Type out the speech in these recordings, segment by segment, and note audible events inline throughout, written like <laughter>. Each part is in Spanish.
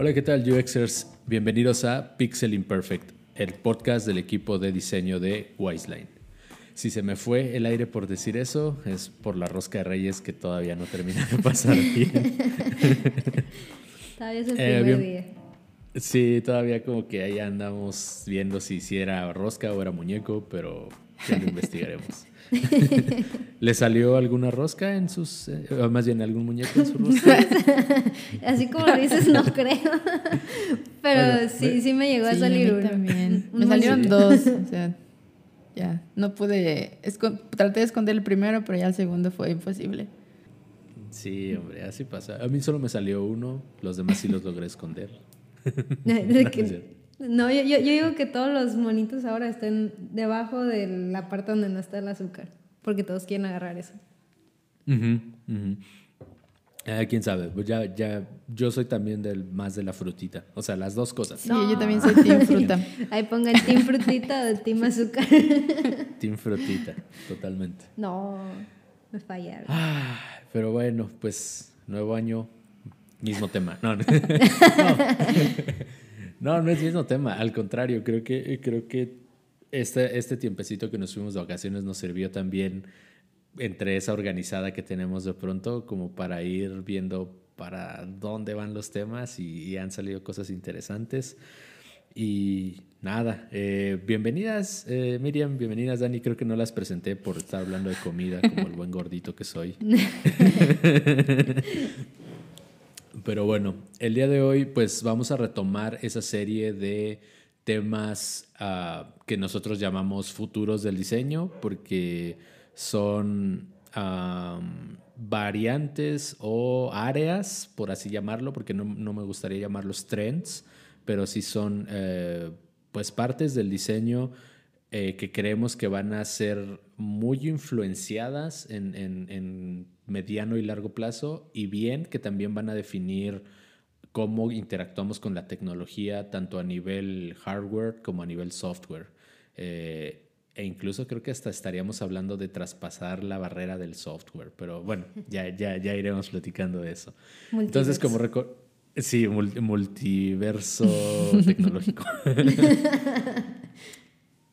Hola, ¿qué tal UXers? Bienvenidos a Pixel Imperfect, el podcast del equipo de diseño de Wiseline. Si se me fue el aire por decir eso, es por la rosca de reyes que todavía no termina de pasar <laughs> bien. todavía es el eh, día. Sí, todavía como que ahí andamos viendo si, si era rosca o era muñeco, pero ya lo investigaremos. <laughs> ¿Le salió alguna rosca en sus, eh, o más bien algún muñeco en su rosca? <laughs> Así como lo dices, no <laughs> creo. Pero sí, sí me llegó a salir uno. También. Me salieron dos, o sea, ya, no pude, traté de esconder el primero, pero ya el segundo fue imposible. Sí, hombre, así pasa. A mí solo me salió uno, los demás sí los logré esconder. no, yo, yo, digo que todos los monitos ahora estén debajo de la parte donde no está el azúcar, porque todos quieren agarrar eso. Ah, quién sabe, pues ya, ya, yo soy también del, más de la frutita, o sea, las dos cosas. Sí, yo también soy team fruta. <laughs> Ahí pongan team frutita o team azúcar. <laughs> team frutita, totalmente. No, me fallaron. Ah, pero bueno, pues nuevo año, mismo tema. No, no. <laughs> no, no es mismo tema. Al contrario, creo que, creo que este, este tiempecito que nos fuimos de vacaciones nos sirvió también entre esa organizada que tenemos de pronto como para ir viendo para dónde van los temas y, han salido cosas interesantes. Y nada, eh, bienvenidas eh, Miriam, bienvenidas Dani, creo que no las presenté por estar hablando de comida como el buen gordito que soy. <laughs> Pero bueno, el día de hoy pues vamos a retomar esa serie de temas ah, que nosotros llamamos futuros del diseño porque son variantes o áreas, por así llamarlo, porque no, me gustaría llamarlos trends, pero sí son eh, pues partes del diseño eh, que creemos que van a ser muy influenciadas en, mediano y largo plazo y bien que también van a definir cómo interactuamos con la tecnología tanto a nivel hardware como a nivel software. Eh, e incluso creo que hasta estaríamos hablando de traspasar la barrera del software, pero bueno, <laughs> ya, ya, ya iremos platicando de eso. Entonces, como Sí, multiverso <laughs> tecnológico. <laughs>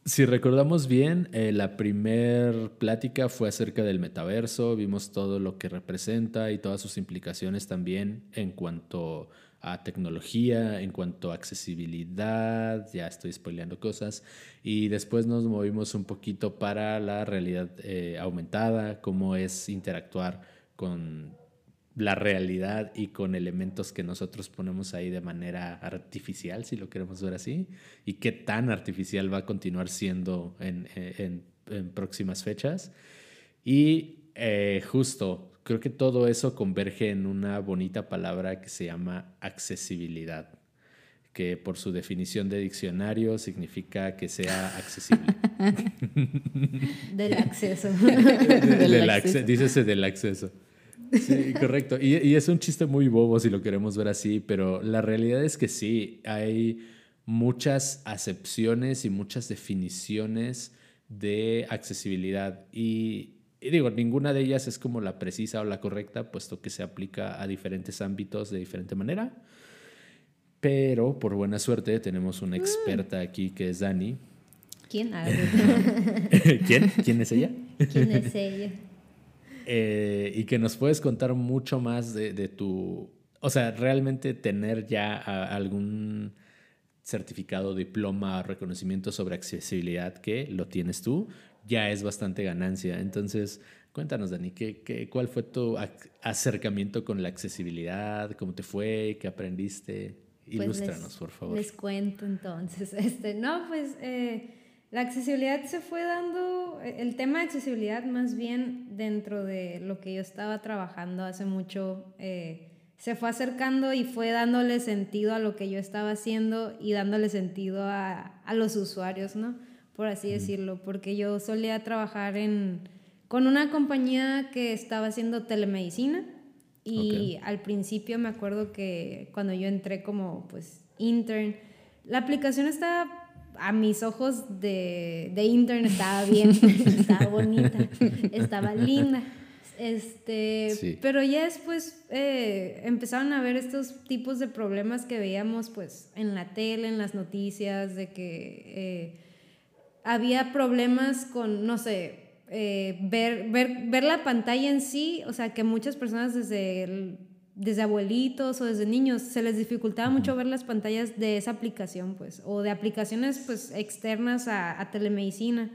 Si recordamos bien, eh, la primer plática fue acerca del metaverso, vimos todo lo que representa y todas sus implicaciones también en cuanto a tecnología, en cuanto a accesibilidad, ya estoy spoileando cosas, y después nos movimos un poquito para la realidad eh, aumentada, cómo es interactuar con la realidad y con elementos que nosotros ponemos ahí de manera artificial, si lo queremos ver así, y qué tan artificial va a continuar siendo en, próximas fechas. Y eh, justo, creo que todo eso converge en una bonita palabra que se llama accesibilidad, que por su definición de diccionario significa que sea accesible. <laughs> del acceso. <laughs> del acceso. Dícese del acceso. Sí, correcto. Y, es un chiste muy bobo si lo queremos ver así, pero la realidad es que sí, hay muchas acepciones y muchas definiciones de accesibilidad. Y, digo, ninguna de ellas es como la precisa o la correcta, puesto que se aplica a diferentes ámbitos de diferente manera. Pero por buena suerte tenemos una experta aquí que es Dani. ¿Quién? <laughs> ¿Quién? ¿Quién es ella? ¿Quién es ella? Eh, y que nos puedes contar mucho más de, tu, o sea, realmente tener ya algún certificado, diploma, reconocimiento sobre accesibilidad que lo tienes tú, ya es bastante ganancia. Entonces, cuéntanos, Dani, ¿qué, qué, cuál fue tu acercamiento con la accesibilidad? ¿Cómo te fue? ¿Qué aprendiste? Pues Ilústranos, por favor. Les cuento entonces. <laughs> Este, no, pues... Eh, la accesibilidad se fue dando, el tema de accesibilidad más bien dentro de lo que yo estaba trabajando hace mucho, eh, se fue acercando y fue dándole sentido a lo que yo estaba haciendo y dándole sentido a, a los usuarios, ¿no? Por así decirlo, porque yo solía trabajar en, con una compañía que estaba haciendo telemedicina y al principio me acuerdo que cuando yo entré como pues intern, la aplicación estaba a mis ojos de, de internet estaba bien, <laughs> estaba bonita, estaba linda, Este, pero ya después eh, empezaron a ver estos tipos de problemas que veíamos pues en la tele, en las noticias, de que eh, había problemas con, no sé, eh, ver, ver, ver la pantalla en sí, o sea, que muchas personas desde, desde abuelitos o desde niños se les dificultaba mucho ver las pantallas de esa aplicación, pues, o de aplicaciones pues externas a, a telemedicina.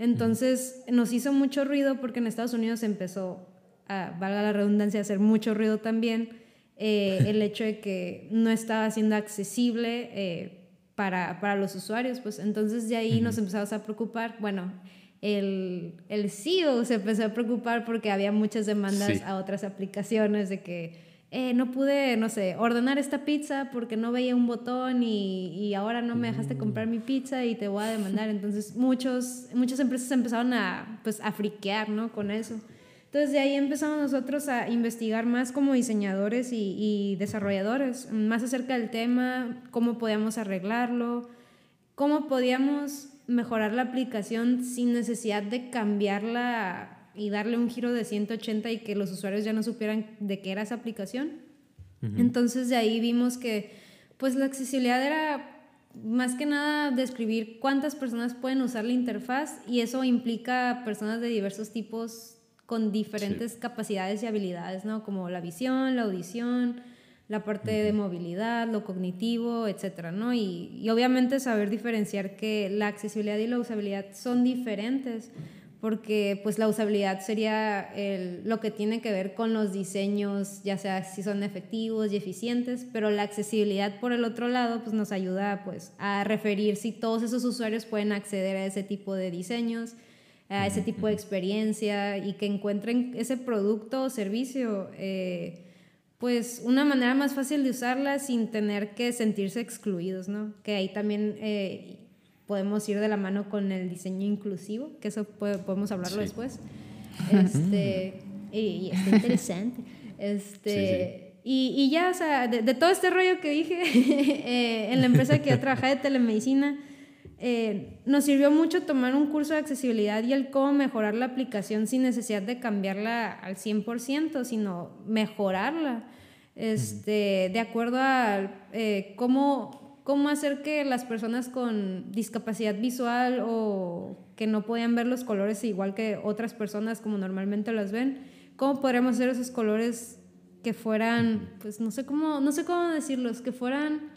Entonces nos hizo mucho ruido porque en Estados Unidos empezó, a, valga la redundancia, a hacer mucho ruido también eh, el hecho de que no estaba siendo accesible eh, para, para, los usuarios. Pues entonces de ahí nos empezamos a preocupar. Bueno, el, el CEO se empezó a preocupar porque había muchas demandas a otras aplicaciones de que eh, no pude, no sé, ordenar esta pizza porque no veía un botón y, y, ahora no me dejaste comprar mi pizza y te voy a demandar. Entonces muchos, muchas empresas empezaron a, pues, a friquear ¿no? con eso. Entonces de ahí empezamos nosotros a investigar más como diseñadores y, y desarrolladores, más acerca del tema, cómo podíamos arreglarlo, cómo podíamos mejorar la aplicación sin necesidad de cambiarla y darle un giro de 180 y que los usuarios ya no supieran de qué era esa aplicación. Entonces de ahí vimos que pues la accesibilidad era más que nada describir cuántas personas pueden usar la interfaz y eso implica personas de diversos tipos con diferentes capacidades y habilidades, ¿no? Como la visión, la audición, la parte de movilidad, lo cognitivo, etcétera, ¿no? Y, y, obviamente saber diferenciar que la accesibilidad y la usabilidad son diferentes porque pues la usabilidad sería lo que tiene que ver con los diseños, ya sea si son efectivos y eficientes, pero la accesibilidad por el otro lado pues nos ayuda pues a referir si todos esos usuarios pueden acceder a ese tipo de diseños, a ese tipo de experiencia y que encuentren ese producto o servicio eh, pues una manera más fácil de usarla sin tener que sentirse excluidos, ¿no? Que ahí también eh, podemos ir de la mano con el diseño inclusivo, que eso podemos hablarlo después. <laughs> Este, y, está interesante. Este, Y, y, ya, o sea, de, todo este rollo que dije <laughs> eh, en la empresa que yo trabajaba de telemedicina, eh, nos sirvió mucho tomar un curso de accesibilidad y el cómo mejorar la aplicación sin necesidad de cambiarla al 100%, sino mejorarla. Este, de acuerdo a eh, cómo cómo hacer que las personas con discapacidad visual o que no podían ver los colores igual que otras personas como normalmente las ven, cómo podríamos hacer esos colores que fueran, pues no sé cómo, no sé cómo decirlos, que fueran,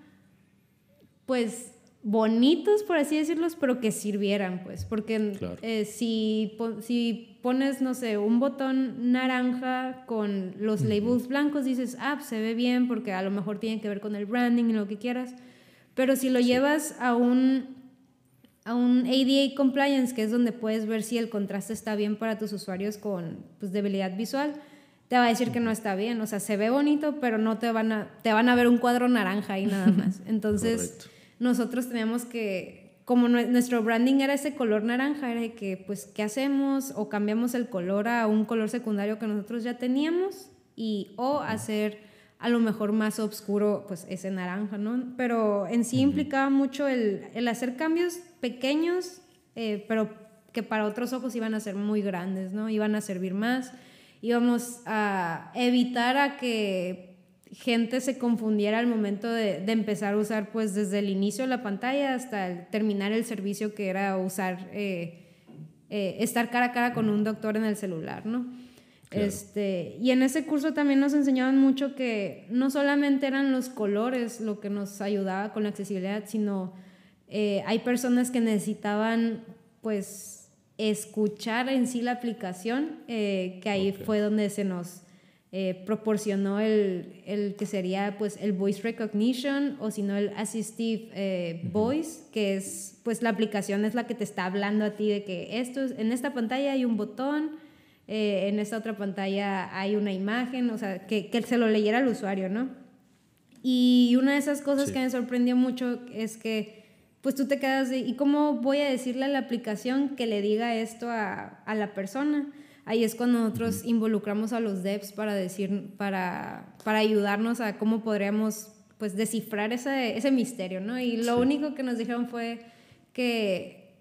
pues bonitos, por así decirlos, pero que sirvieran, pues, porque eh, si, si pones, no sé, un botón naranja con los labels blancos, dices, ah, pues, se ve bien porque a lo mejor tiene que ver con el branding y lo que quieras, pero si lo llevas a un, a un ADA compliance, que es donde puedes ver si el contraste está bien para tus usuarios con pues, debilidad visual, te va a decir que no está bien. O sea, se ve bonito, pero no te van a, te van a ver un cuadro naranja ahí nada más. <laughs> Entonces, nosotros teníamos que, como nuestro branding era ese color naranja, era de que, pues, ¿qué hacemos? O cambiamos el color a un color secundario que nosotros ya teníamos y o hacer a lo mejor más oscuro, pues ese naranja, ¿no? Pero en sí implicaba mucho el, el, hacer cambios pequeños, eh, pero que para otros ojos iban a ser muy grandes, ¿no? Iban a servir más. Íbamos a evitar a que gente se confundiera al momento de, de empezar a usar, pues desde el inicio de la pantalla hasta terminar el servicio que era usar, eh, eh, estar cara a cara con un doctor en el celular, ¿no? Este, y en ese curso también nos enseñaban mucho que no solamente eran los colores lo que nos ayudaba con la accesibilidad, sino eh, hay personas que necesitaban pues escuchar en sí la aplicación, eh, que ahí fue donde se nos eh, proporcionó el, el, que sería pues el voice recognition o si no el assistive voice, que es pues la aplicación es la que te está hablando a ti de que esto en esta pantalla hay un botón eh, en esta otra pantalla hay una imagen, o sea, que, que, se lo leyera al usuario, ¿no? Y una de esas cosas que me sorprendió mucho es que, pues tú te quedas de, ¿y cómo voy a decirle a la aplicación que le diga esto a, a la persona? Ahí es cuando nosotros involucramos a los devs para decir, para, para ayudarnos a cómo podríamos pues descifrar ese, ese misterio, ¿no? Y lo único que nos dijeron fue que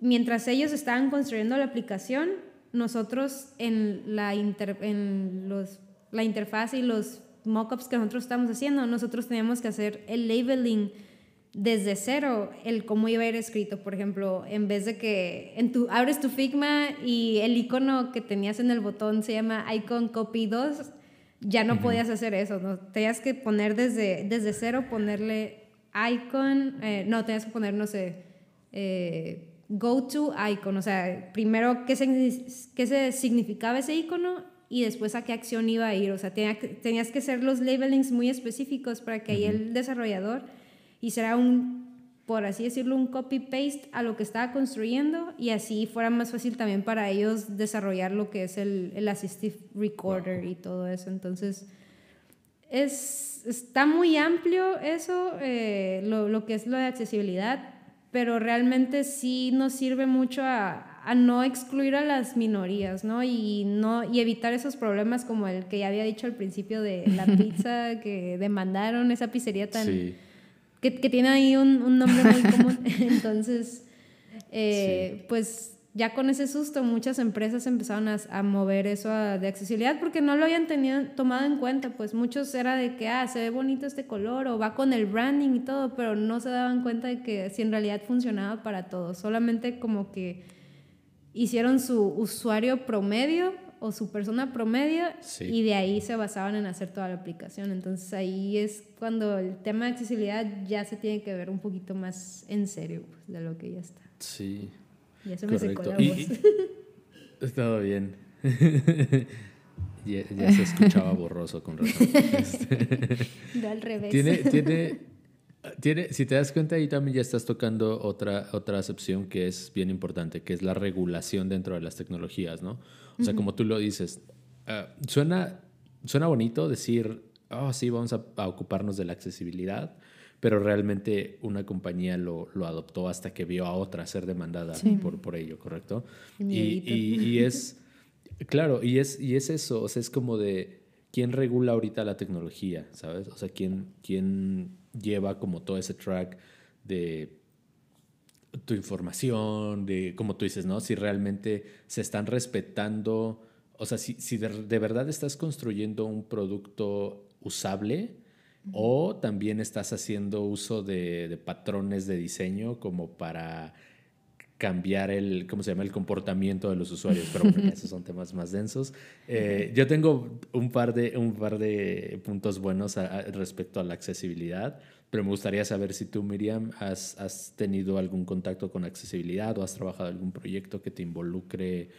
mientras ellos estaban construyendo la aplicación, nosotros en la, en los, la interfaz y los mockups que nosotros estamos haciendo, nosotros teníamos que hacer el labeling desde cero, el cómo iba a ir escrito. Por ejemplo, en vez de que en tu, abres tu Figma y el icono que tenías en el botón se llama Icon Copy 2, ya no podías hacer eso, ¿no? Tenías que poner desde, desde cero, ponerle icon, eh, no, tenías que poner, no sé, eh, go to icon, o sea, primero qué se, qué se significaba ese icono y después a qué acción iba a ir, o sea, tenías que hacer los labelings muy específicos para que ahí el desarrollador hiciera un, por así decirlo, un copy-paste a lo que estaba construyendo y así fuera más fácil también para ellos desarrollar lo que es el, el Assistive Recorder y todo eso. Entonces, es, está muy amplio eso, eh, lo, lo, que es lo de accesibilidad, pero realmente sí nos sirve mucho a, a, no excluir a las minorías, ¿no? Y, no, y evitar esos problemas como el que ya había dicho al principio de la <laughs> pizza que demandaron, esa pizzería tan... Que, que, tiene ahí un, un nombre muy común. <laughs> Entonces, eh, pues ya con ese susto muchas empresas empezaron a, a mover eso de accesibilidad porque no lo habían tenido, tomado en cuenta, pues muchos era de que, ah, se ve bonito este color o va con el branding y todo, pero no se daban cuenta de que si en realidad funcionaba para todos, solamente como que hicieron su usuario promedio o su persona promedio y de ahí se basaban en hacer toda la aplicación. Entonces ahí es cuando el tema de accesibilidad ya se tiene que ver un poquito más en serio pues, de lo que ya está. Sí, ya se me secó la voz. Todo bien. <laughs> ya, se escuchaba borroso con razón. <laughs> De al revés. Tiene, <laughs> tiene, tiene, si te das cuenta, ahí también ya estás tocando otra, otra acepción que es bien importante, que es la regulación dentro de las tecnologías, ¿no? O sea, como tú lo dices, uh, suena, suena bonito decir, oh, sí, vamos a, a ocuparnos de la accesibilidad, pero realmente una compañía lo, lo, adoptó hasta que vio a otra ser demandada por, por ello, ¿correcto? Y, y, es, <laughs> claro, y es, y es eso, o sea, es como de, ¿quién regula ahorita la tecnología, sabes? O sea, ¿quién, quién lleva como todo ese track de tu información, de, como tú dices, ¿no? Si realmente se están respetando, o sea, si, si de, de verdad estás construyendo un producto usable, o también estás haciendo uso de, patrones de diseño como para cambiar el, ¿cómo se llama? El comportamiento de los usuarios, pero bueno, esos son temas más densos. Eh, yo tengo un par de, un par de puntos buenos respecto a la accesibilidad, pero me gustaría saber si tú, Miriam, has, has, tenido algún contacto con accesibilidad o has trabajado algún proyecto que te involucre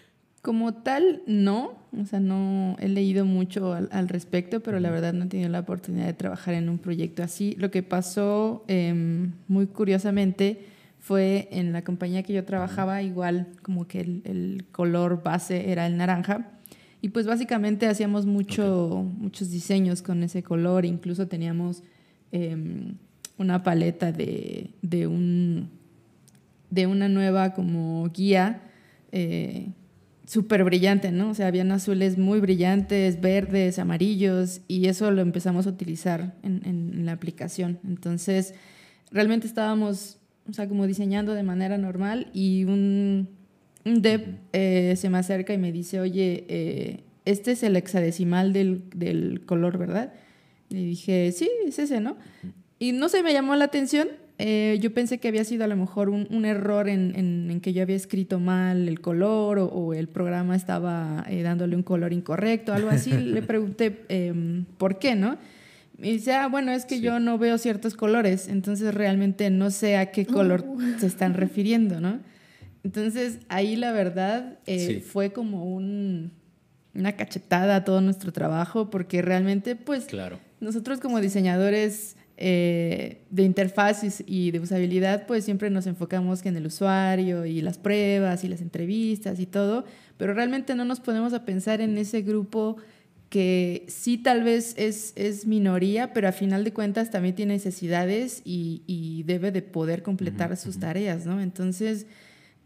como tal, no. O sea, no he leído mucho al, respecto, pero la verdad no he tenido la oportunidad de trabajar en un proyecto así. Lo que pasó em, muy curiosamente fue en la compañía que yo trabajaba, igual como que el, color base era el naranja. Y pues básicamente hacíamos mucho, muchos diseños con ese color, incluso teníamos em, una paleta de, de, un, de una nueva como guía. Eh, súper brillante, ¿no? O sea, habían azules muy brillantes, verdes, amarillos, y eso lo empezamos a utilizar en, en, la aplicación. Entonces, realmente estábamos, o sea, como diseñando de manera normal y un, un dev eh, se me acerca y me dice, oye, eh, este es el hexadecimal del, del color, ¿verdad? Y dije, sí, es ese, ¿no? Y no sé, me llamó la atención eh, yo pensé que había sido a lo mejor un, un error en, en, que yo había escrito mal el color o, el programa estaba eh, dándole un color incorrecto, algo así. <laughs> Le pregunté eh, por qué, ¿no? Y dice, ah, bueno, es que yo no veo ciertos colores, entonces realmente no sé a qué color uh. <laughs> se están refiriendo, ¿no? Entonces ahí la verdad eh, fue como un, una cachetada a todo nuestro trabajo porque realmente pues claro. nosotros como diseñadores eh, de interfaces y de usabilidad, pues siempre nos enfocamos en el usuario y las pruebas y las entrevistas y todo, pero realmente no nos ponemos a pensar en ese grupo que sí tal vez es, es minoría, pero a final de cuentas también tiene necesidades y, y debe de poder completar sus tareas, ¿no? Entonces,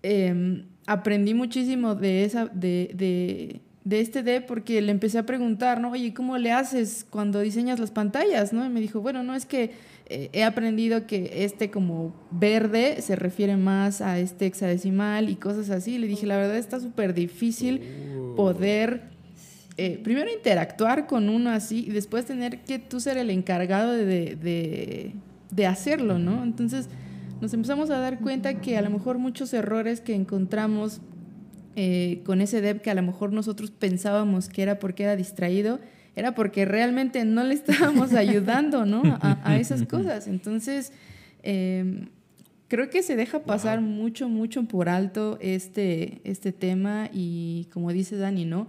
em, aprendí muchísimo de, esa, de, de, de este D porque le empecé a preguntar, ¿no? Oye, ¿cómo le haces cuando diseñas las pantallas, no? Y me dijo, bueno, no es que eh, he aprendido que este como verde se refiere más a este hexadecimal y cosas así. Le dije, la verdad está súper difícil oh. poder eh, primero interactuar con uno así y después tener que tú ser el encargado de, de hacerlo, ¿no? Entonces nos empezamos a dar cuenta que a lo mejor muchos errores que encontramos eh, con ese dev que a lo mejor nosotros pensábamos que era porque era distraído, era porque realmente no le estábamos <laughs> ayudando ¿no? a, esas cosas. Entonces, em, creo que se deja pasar mucho, mucho por alto este, este tema y como dice Dani, ¿no?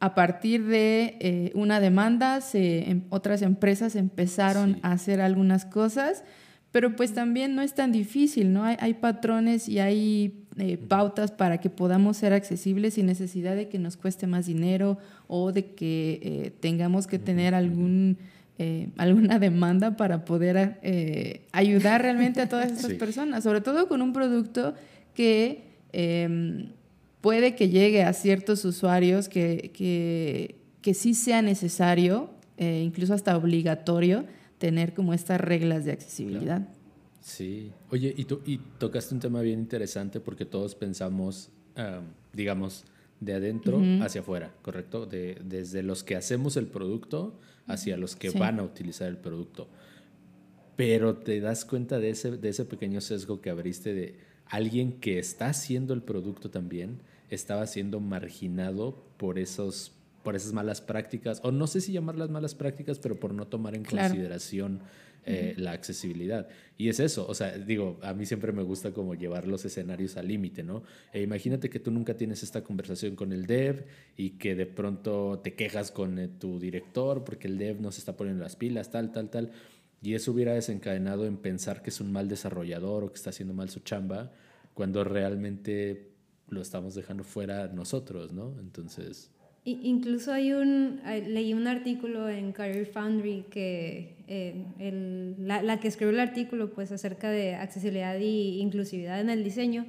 A partir de eh, una demanda, se, em, otras empresas empezaron a hacer algunas cosas, pero pues también no es tan difícil, ¿no? Hay, hay patrones y hay eh, pautas para que podamos ser accesibles sin necesidad de que nos cueste más dinero o de que eh, tengamos que tener algún, eh, alguna demanda para poder ayudar realmente a todas <laughs> estas personas, sobre todo con un producto que em, puede que llegue a ciertos usuarios que, que, que sí sea necesario, incluso hasta obligatorio, tener como estas reglas de accesibilidad. Sí. Oye, y, tú, y tocaste un tema bien interesante porque todos pensamos, digamos, de adentro hacia afuera, ¿correcto? De, desde los que hacemos el producto hacia los que van a utilizar el producto. Pero te das cuenta de ese, de ese pequeño sesgo que abriste de alguien que está haciendo el producto también, estaba siendo marginado por esos por esas malas prácticas, o no sé si llamarlas malas prácticas, pero por no tomar en consideración eh, la accesibilidad. Y es eso, o sea, digo, a mí siempre me gusta como llevar los escenarios al límite, ¿no? E imagínate que tú nunca tienes esta conversación con el dev y que de pronto te quejas con eh, tu director porque el dev no se está poniendo las pilas, tal, tal, tal. Y eso hubiera desencadenado en pensar que es un mal desarrollador o que está haciendo mal su chamba, cuando realmente lo estamos dejando fuera nosotros, ¿no? Entonces... Incluso hay un, leí un artículo en Career Foundry que eh, el, la, la, que escribió el artículo pues acerca de accesibilidad y inclusividad en el diseño,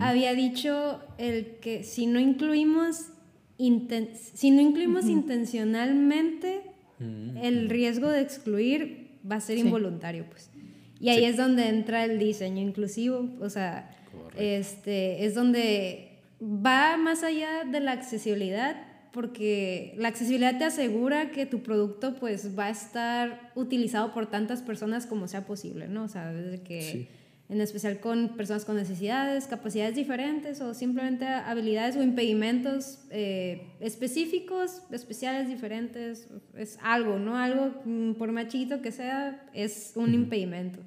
había dicho el que si no incluimos, si no incluimos intencionalmente, mm. el riesgo de excluir va a ser involuntario pues. Y ahí es donde entra el diseño inclusivo, o sea, este, es donde va más allá de la accesibilidad porque la accesibilidad te asegura que tu producto pues va a estar utilizado por tantas personas como sea posible, ¿no? O sea, desde que en especial con personas con necesidades, capacidades diferentes o simplemente habilidades o impedimentos eh, específicos, especiales, diferentes, es algo, ¿no? Algo, mm, por más chiquito que sea, es un impedimento.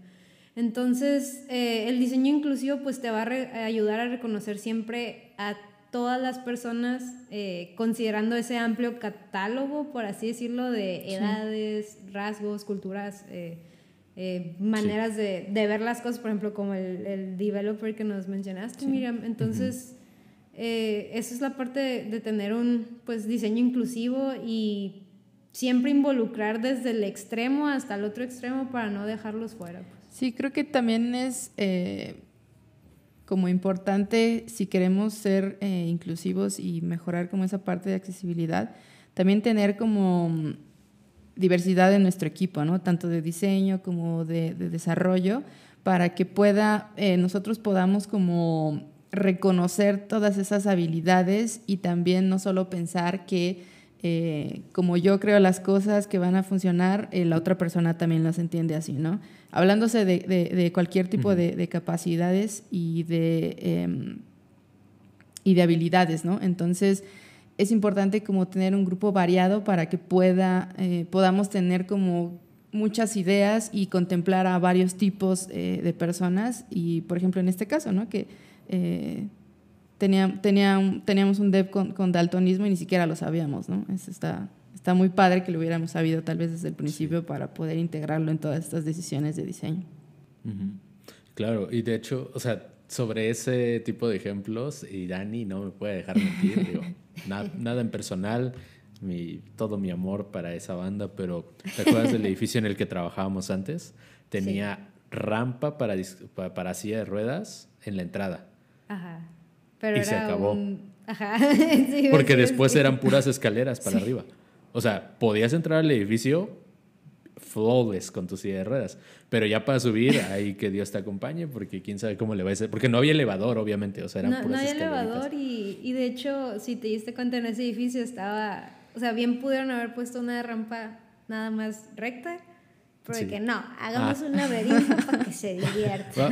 Entonces, eh, el diseño inclusivo pues te va a, ayudar a reconocer siempre a todas las personas, eh, considerando ese amplio catálogo, por así decirlo, de edades, rasgos, culturas, eh, maneras de, de, ver las cosas, por ejemplo, como el, el developer que nos mencionaste, Miriam. Entonces, esa es la parte de, de, tener un pues, diseño inclusivo y siempre involucrar desde el extremo hasta el otro extremo para no dejarlos fuera. Pues. Sí, creo que también es eh, como importante, si queremos ser eh, inclusivos y mejorar como esa parte de accesibilidad, también tener como diversidad en nuestro equipo, ¿no? Tanto de diseño como de, desarrollo, para que pueda, eh, nosotros podamos como reconocer todas esas habilidades y también no solo pensar que eh, como yo creo las cosas que van a funcionar, eh, la otra persona también las entiende así, ¿no? Hablándose de, de, cualquier tipo de, de, capacidades y de, em, y de habilidades, ¿no? Entonces, es importante como tener un grupo variado para que pueda, eh, podamos tener como muchas ideas y contemplar a varios tipos de personas y, por ejemplo, en este caso, ¿no? Que tenía, tenía, teníamos un dev con, con, daltonismo y ni siquiera lo sabíamos, ¿no? Eso está, está muy padre que lo hubiéramos sabido tal vez desde el principio para poder integrarlo en todas estas decisiones de diseño. Claro, y de hecho, o sea, sobre ese tipo de ejemplos, y Dani no me puede dejar mentir, digo, <laughs> nada, nada en personal, mi, todo mi amor para esa banda, pero ¿te acuerdas del <laughs> edificio en el que trabajábamos antes? Tenía rampa para, para, para silla de ruedas en la entrada. Ajá. Pero era Un, Ajá. <laughs> Porque después eran puras escaleras para arriba. O sea, podías entrar al edificio flawless con tu silla de ruedas. Pero ya para subir, <laughs> ahí que Dios te acompañe, porque quién sabe cómo le va a ser. Porque no había elevador, obviamente, o sea, eran no, no había elevador y, y, de hecho, si te diste cuenta en ese edificio estaba, o sea, bien pudieron haber puesto una rampa nada más recta. Porque que no, hagamos ah. un laberinto <laughs> para que se divierta.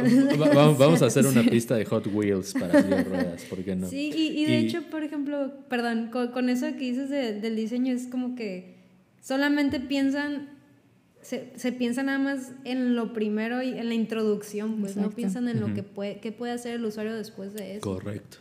vamos, a hacer una <laughs> pista de Hot Wheels para de ruedas, ¿por qué no? Sí, y, y de hecho, por ejemplo, perdón, con, eso que dices del diseño, es como que solamente piensan se, se, piensa nada más en lo primero y en la introducción, pues no piensan en lo que puede, qué puede hacer el usuario después de eso. Correcto.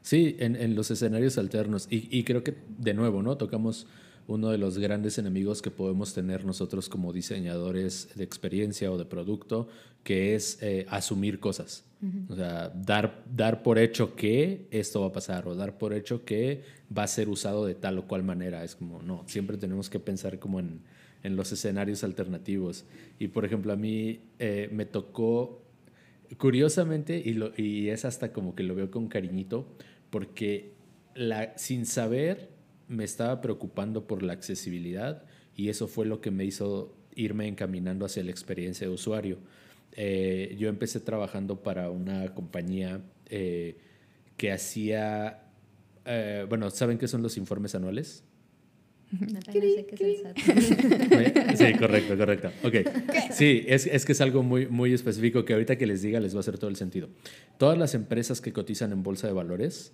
Sí, en, en los escenarios alternos. Y, y, creo que, de nuevo, ¿no? Tocamos uno de los grandes enemigos que podemos tener nosotros como diseñadores de experiencia o de producto, que es eh, asumir cosas. O sea, dar, dar por hecho que esto va a pasar o dar por hecho que va a ser usado de tal o cual manera. Es como, no, siempre tenemos que pensar como en en los escenarios alternativos. Y por ejemplo, a mí eh, me tocó, curiosamente, y, lo, y es hasta como que lo veo con cariñito, porque la, sin saber me estaba preocupando por la accesibilidad y eso fue lo que me hizo irme encaminando hacia la experiencia de usuario. Eh, yo empecé trabajando para una compañía eh, que hacía, bueno, ¿saben qué son los informes anuales? <laughs> sí, correcto, correcto. Ok. Sí, es, es, que es algo muy, muy específico que ahorita que les diga les va a hacer todo el sentido. Todas las empresas que cotizan en bolsa de valores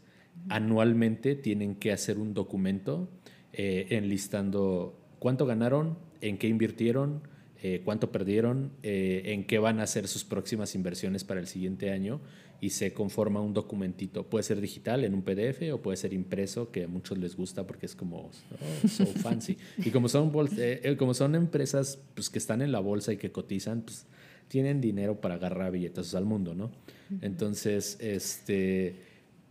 anualmente tienen que hacer un documento eh, enlistando cuánto ganaron, en qué invirtieron, eh, cuánto perdieron, eh, en qué van a hacer sus próximas inversiones para el siguiente año y se conforma un documentito. Puede ser digital en un PDF o puede ser impreso, que a muchos les gusta porque es como oh, so <laughs> fancy. Y como son, eh, eh, como son empresas pues, que están en la bolsa y que cotizan, pues tienen dinero para agarrar billetes al mundo, ¿no? Entonces, este,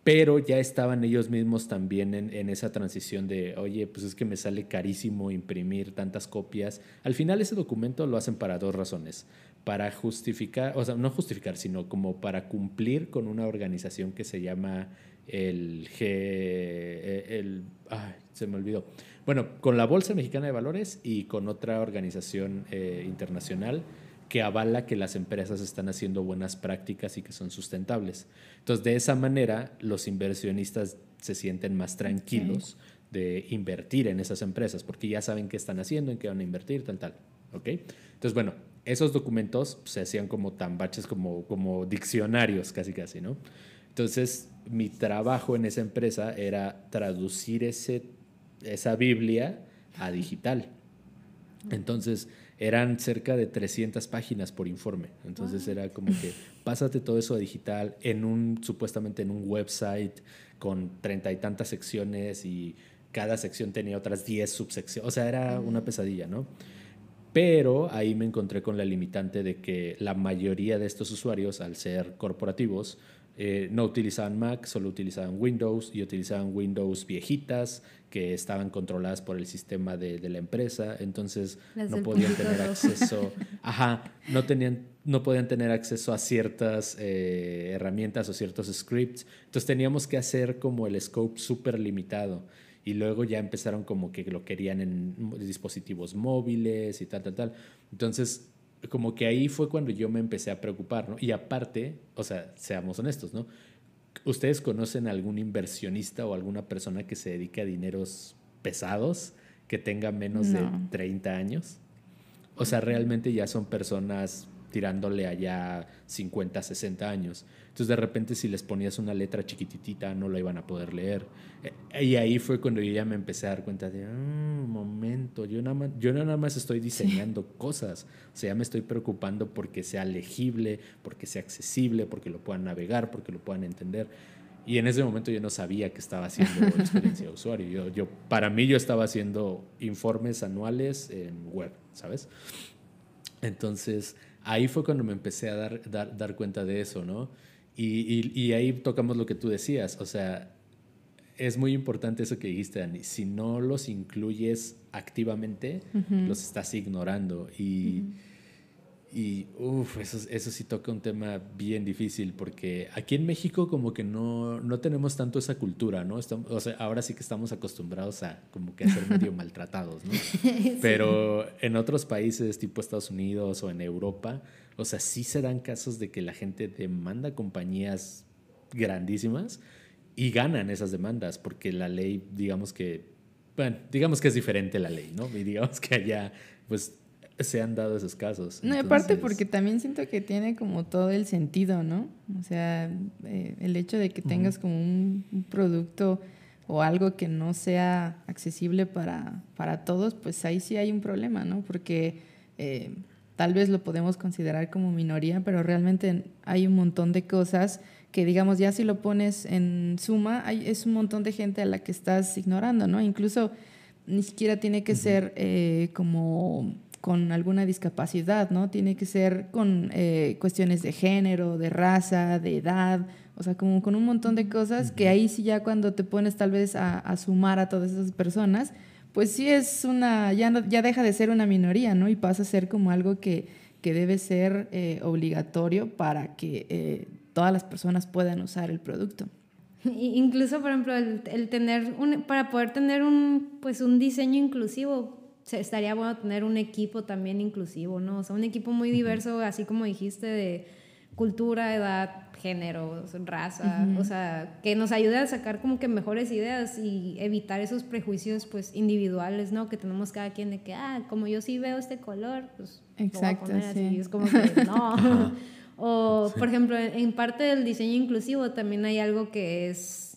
pero ya estaban ellos mismos también en, en, esa transición de, oye, pues es que me sale carísimo imprimir tantas copias. Al final ese documento lo hacen para dos razones para justificar, o sea, no justificar, sino como para cumplir con una organización que se llama el G, eh, el, ay, se me olvidó. Bueno, con la Bolsa Mexicana de Valores y con otra organización eh, internacional que avala que las empresas están haciendo buenas prácticas y que son sustentables. Entonces, de esa manera, los inversionistas se sienten más tranquilos de invertir en esas empresas, porque ya saben qué están haciendo, en qué van a invertir, tal, tal. ¿Ok? Entonces, bueno, esos documentos se hacían como tambaches, como, como diccionarios, casi casi, ¿no? Entonces, mi trabajo en esa empresa era traducir ese, esa Biblia a digital. Entonces, eran cerca de 300 páginas por informe. Entonces, era como que pásate todo eso a digital en un, supuestamente en un website con treinta y tantas secciones y cada sección tenía otras 10 subsecciones. O sea, era una pesadilla, ¿no? Pero ahí me encontré con la limitante de que la mayoría de estos usuarios, al ser corporativos, eh, no utilizaban Mac, solo utilizaban Windows y utilizaban Windows viejitas que estaban controladas por el sistema de, la empresa, entonces no podían tener acceso, <laughs> ajá, no tenían, no podían tener acceso a ciertas eh, herramientas o ciertos scripts, entonces teníamos que hacer como el scope súper limitado. Y luego ya empezaron como que lo querían en dispositivos móviles y tal, tal, tal. Entonces, como que ahí fue cuando yo me empecé a preocupar, ¿no? Y aparte, o sea, seamos honestos, ¿no? ¿Ustedes conocen algún inversionista o alguna persona que se dedique a dineros pesados que tenga menos de 30 años? O sea, realmente ya son personas tirándole allá 50, 60 años. Entonces de repente si les ponías una letra chiquititita no la iban a poder leer. Eh, y ahí fue cuando yo ya me empecé a dar cuenta de, un mm, momento, yo nada, más, yo nada más estoy diseñando cosas. O sea, ya me estoy preocupando porque sea legible, porque sea accesible, porque lo puedan navegar, porque lo puedan entender. Y en ese momento yo no sabía que estaba haciendo <laughs> experiencia de usuario. Yo, yo, para mí yo estaba haciendo informes anuales en web, ¿sabes? Entonces, ahí fue cuando me empecé a dar, dar, dar cuenta de eso, ¿no? Y, y, ahí tocamos lo que tú decías, o sea, es muy importante eso que dijiste, Dani. Si no los incluyes activamente, los estás ignorando. Y, Y uff, eso, eso sí toca un tema bien difícil porque aquí en México como que no, no tenemos tanto esa cultura, ¿no? Estamos, o sea, ahora sí que estamos acostumbrados a como que a ser medio <laughs> maltratados, ¿no? Pero en otros países tipo Estados Unidos o en Europa, o sea, sí se dan casos de que la gente demanda compañías grandísimas y ganan esas demandas porque la ley, digamos que, bueno, digamos que es diferente la ley, ¿no? Y digamos que allá, pues se han dado esos casos. No, aparte porque también siento que tiene como todo el sentido, ¿no? O sea, eh, el hecho de que tengas como un, producto o algo que no sea accesible para, para todos, pues ahí sí hay un problema, ¿no? Porque eh, tal vez lo podemos considerar como minoría, pero realmente hay un montón de cosas que digamos ya si lo pones en suma, hay, es un montón de gente a la que estás ignorando, ¿no? Incluso ni siquiera tiene que ser eh, como con alguna discapacidad, ¿no? Tiene que ser con eh, cuestiones de género, de raza, de edad, o sea, como con un montón de cosas que ahí sí ya cuando te pones tal vez a, sumar a todas esas personas, pues sí es una, ya, ya deja de ser una minoría, ¿no? Y pasa a ser como algo que, que debe ser eh, obligatorio para que eh, todas las personas puedan usar el producto. Incluso, por ejemplo, el, el tener un, para poder tener un, pues un diseño inclusivo, estaría bueno tener un equipo también inclusivo, ¿no? O sea, un equipo muy diverso, así como dijiste, de cultura, edad, género, raza, o sea, que nos ayude a sacar como que mejores ideas y evitar esos prejuicios pues individuales, ¿no? Que tenemos cada quien de que, ah, como yo sí veo este color, pues Exacto, lo voy a poner así. Es como que no. <laughs> o, por ejemplo, en parte del diseño inclusivo también hay algo que es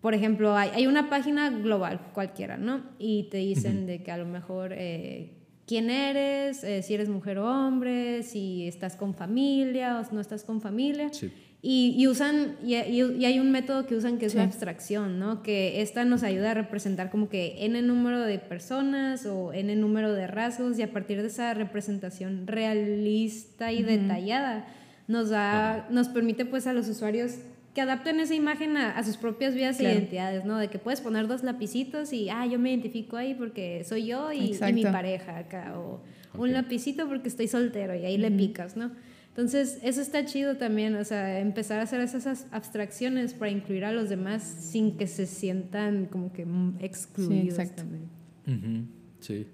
por ejemplo, hay, hay, una página global cualquiera, ¿no? Y te dicen de que a lo mejor eh, quién eres, eh, si eres mujer o hombre, si estás con familia o no estás con familia. Sí. Y, y, usan, y, y, hay un método que usan que es la abstracción, ¿no? Que esta nos ayuda a representar como que el número de personas o el número de rasgos y a partir de esa representación realista y detallada nos da, nos permite pues a los usuarios que adapten esa imagen a, sus propias vidas e identidades, ¿no? De que puedes poner dos lapicitos y, ah, yo me identifico ahí porque soy yo y, mi pareja acá, o un lapicito porque estoy soltero y ahí le picas, ¿no? Entonces, eso está chido también, o sea, empezar a hacer esas abstracciones para incluir a los demás sin que se sientan como que excluidos sí, también. Sí,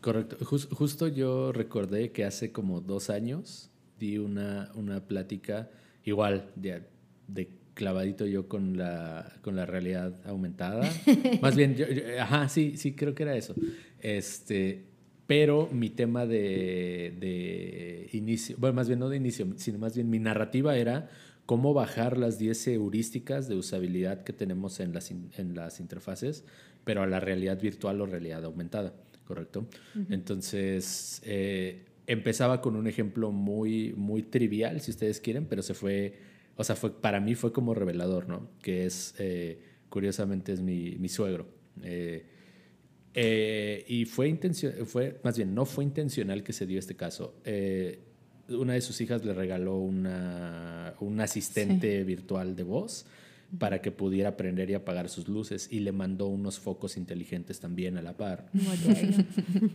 correcto. justo yo recordé que hace como dos años di una, una plática igual de, de clavadito yo con la, con la realidad aumentada. <laughs> Más bien, yo, ajá, sí, sí, creo que era eso. Este, pero mi tema de, de, inicio, bueno, más bien no de inicio, sino más bien mi narrativa era cómo bajar las 10 heurísticas de usabilidad que tenemos en las, en las interfaces, pero a la realidad virtual o realidad aumentada, ¿correcto? Entonces, eh, empezaba con un ejemplo muy, muy trivial, si ustedes quieren, pero se fue o sea, fue, para mí fue como revelador, ¿no? Que es, eh, curiosamente, es mi, mi suegro. Eh, eh, y fue, fue, más bien, no fue intencional que se dio este caso. una de sus hijas le regaló una, un asistente virtual de voz para que pudiera aprender y apagar sus luces y le mandó unos focos inteligentes también a la par.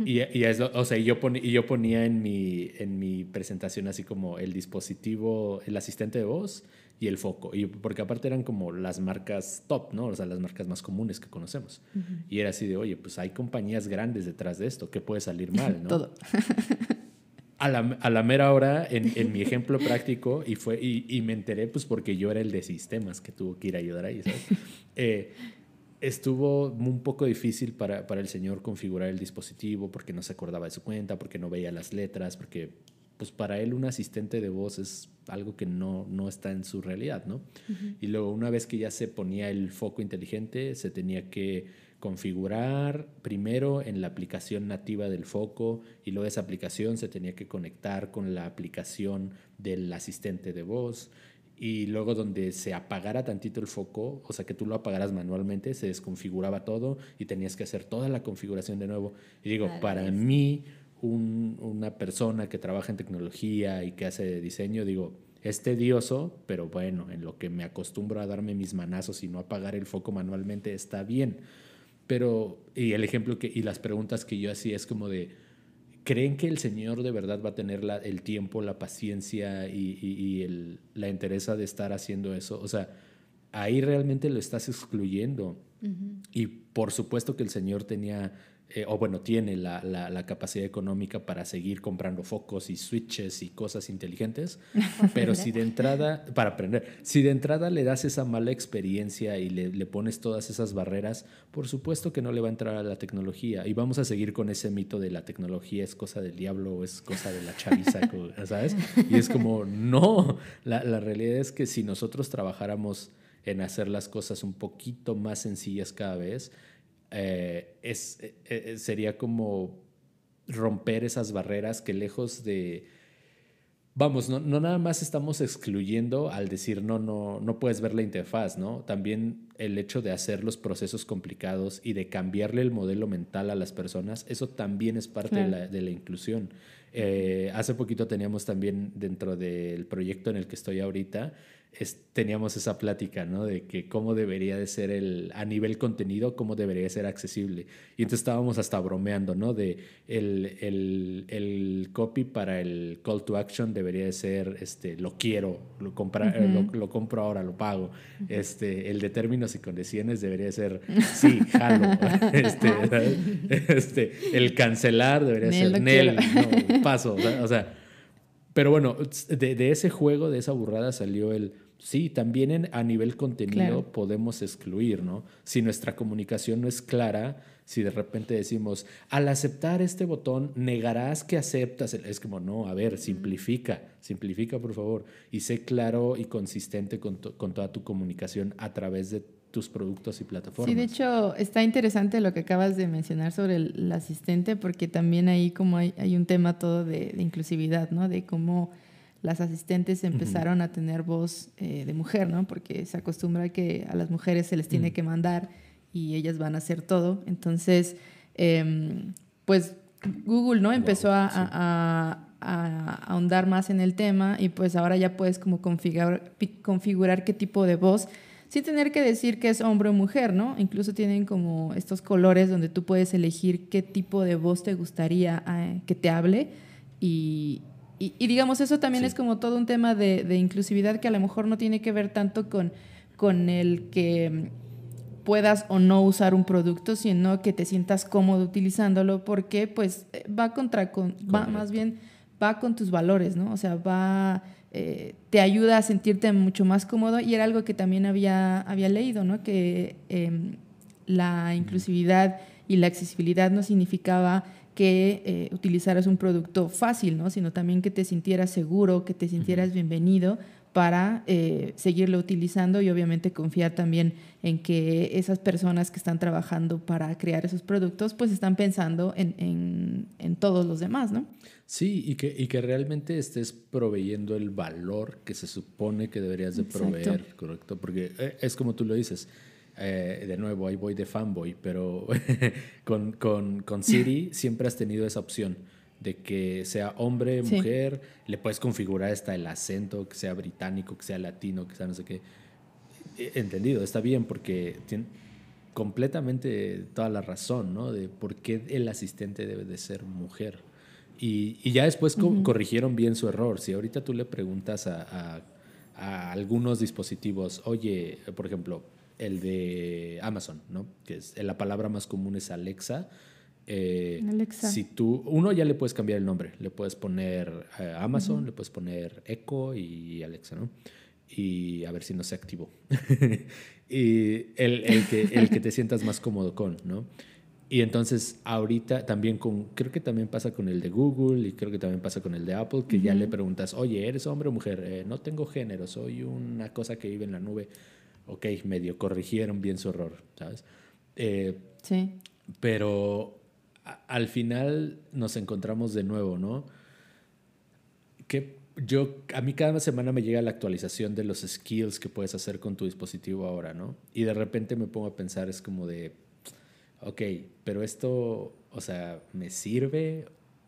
y, y, o sea, yo, y yo ponía en mi, en mi presentación así como el dispositivo, el asistente de voz y el foco. Y porque aparte eran como las marcas top, ¿no? O sea, las marcas más comunes que conocemos. Y era así de, oye, pues hay compañías grandes detrás de esto, ¿qué puede salir mal, <laughs> no? Todo. A la, a la, mera hora, en, en, mi ejemplo <laughs> práctico, y, fue, y, y, me enteré pues porque yo era el de sistemas que tuvo que ir a ayudar ahí, ¿sabes? <laughs> Eh, estuvo un poco difícil para, para, el señor configurar el dispositivo porque no se acordaba de su cuenta, porque no veía las letras, porque pues para él un asistente de voz es algo que no, no está en su realidad, ¿no? Y luego una vez que ya se ponía el foco inteligente, se tenía que configurar primero en la aplicación nativa del foco y luego esa aplicación se tenía que conectar con la aplicación del asistente de voz y luego donde se apagara tantito el foco, o sea que tú lo apagaras manualmente, se desconfiguraba todo y tenías que hacer toda la configuración de nuevo. Y digo, para mí, una persona que trabaja en tecnología y que hace diseño, digo, es tedioso, pero bueno, en lo que me acostumbro a darme mis manazos y no apagar el foco manualmente está bien. Pero, y el ejemplo que, y las preguntas que yo hacía es como de, ¿creen que el Señor de verdad va a tener la, el tiempo, la paciencia y, y, el, la interés de estar haciendo eso? O sea, ahí realmente lo estás excluyendo. Y por supuesto que el Señor tenía eh, o bueno, tiene la, la, capacidad económica para seguir comprando focos y switches y cosas inteligentes, <laughs> pero si de entrada, para aprender, si de entrada le das esa mala experiencia y le, le, pones todas esas barreras, por supuesto que no le va a entrar a la tecnología y vamos a seguir con ese mito de la tecnología es cosa del diablo o es cosa de la chaviza, <laughs> ¿sabes? Y es como, no, la, la realidad es que si nosotros trabajáramos en hacer las cosas un poquito más sencillas cada vez, eh, es, eh, eh, sería como romper esas barreras que lejos de... Vamos, no, no, nada más estamos excluyendo al decir no, no, no puedes ver la interfaz, ¿no? También el hecho de hacer los procesos complicados y de cambiarle el modelo mental a las personas, eso también es parte de, la, de, la, inclusión. hace poquito teníamos también dentro del proyecto en el que estoy ahorita, teníamos esa plática, ¿no? De que cómo debería de ser el, a nivel contenido, cómo debería ser accesible. Y entonces estábamos hasta bromeando, ¿no? De el, el, el copy para el call to action debería de ser, este, lo quiero, lo, compra, eh, lo, compro ahora, lo pago. Este, el de términos y condiciones debería de ser, <laughs> sí, jalo. <laughs> este, este, el cancelar debería ser, Nel, no, paso. O sea pero bueno, de, de, ese juego, de esa burrada salió el, sí, también a nivel contenido podemos excluir, ¿no? Si nuestra comunicación no es clara, si de repente decimos, al aceptar este botón, negarás que aceptas, es como, no, a ver, simplifica, simplifica por favor, y sé claro y consistente con, con toda tu comunicación a través de tus productos y plataformas. Sí, de hecho, está interesante lo que acabas de mencionar sobre el, asistente, porque también ahí como hay, hay un tema todo de, inclusividad, ¿no? De cómo las asistentes empezaron a tener voz eh, de mujer, ¿no? Porque se acostumbra que a las mujeres se les tiene que mandar y ellas van a hacer todo. Entonces, em, pues Google, ¿no? Empezó a, a, a, ahondar más en el tema y pues ahora ya puedes como configurar, configurar qué tipo de voz sin tener que decir que es hombre o mujer, ¿no? Incluso tienen como estos colores donde tú puedes elegir qué tipo de voz te gustaría eh, que te hable y, y, digamos, eso también es como todo un tema de, de, inclusividad que a lo mejor no tiene que ver tanto con, con el que puedas o no usar un producto, sino que te sientas cómodo utilizándolo porque pues va contra, con, va más bien, va con tus valores, ¿no? O sea, va eh, te ayuda a sentirte mucho más cómodo y era algo que también había, había leído, ¿no? que em, la inclusividad y la accesibilidad no significaba que eh, utilizaras un producto fácil, ¿no? sino también que te sintieras seguro, que te sintieras bienvenido para eh, seguirlo utilizando y obviamente confiar también en que esas personas que están trabajando para crear esos productos pues están pensando en, en, en todos los demás, ¿no? Sí, y que, y que realmente estés proveyendo el valor que se supone que deberías de proveer, ¿correcto? Porque eh, es como tú lo dices, eh, de nuevo, ahí voy de fanboy, pero <laughs> con, con, con Siri siempre has tenido esa opción de que sea hombre, mujer, le puedes configurar hasta el acento, que sea británico, que sea latino, que sea no sé qué. E, entendido, está bien porque tiene completamente toda la razón, ¿no? De por qué el asistente debe de ser mujer. Y, ya después corrigieron bien su error. Si ahorita tú le preguntas a, algunos dispositivos, oye, por ejemplo, el de Amazon, ¿no? Que es la palabra más común es Alexa. Eh, Alexa. Si tú, uno ya le puedes cambiar el nombre, le puedes poner eh, Amazon, le puedes poner Echo y Alexa, ¿no? Y a ver si no se activó. <laughs> y el, el, que, el que te sientas más cómodo con, ¿no? Y entonces ahorita también con, creo que también pasa con el de Google y creo que también pasa con el de Apple, que ya le preguntas, oye, ¿eres hombre o mujer? Eh, no tengo género, soy una cosa que vive en la nube. Ok, medio corrigieron bien su error, ¿sabes? Eh, sí. Pero al final nos encontramos de nuevo, ¿no? Que yo, a mí cada semana me llega la actualización de los skills que puedes hacer con tu dispositivo ahora, ¿no? Y de repente me pongo a pensar, es como de ok, pero esto, o sea, ¿me sirve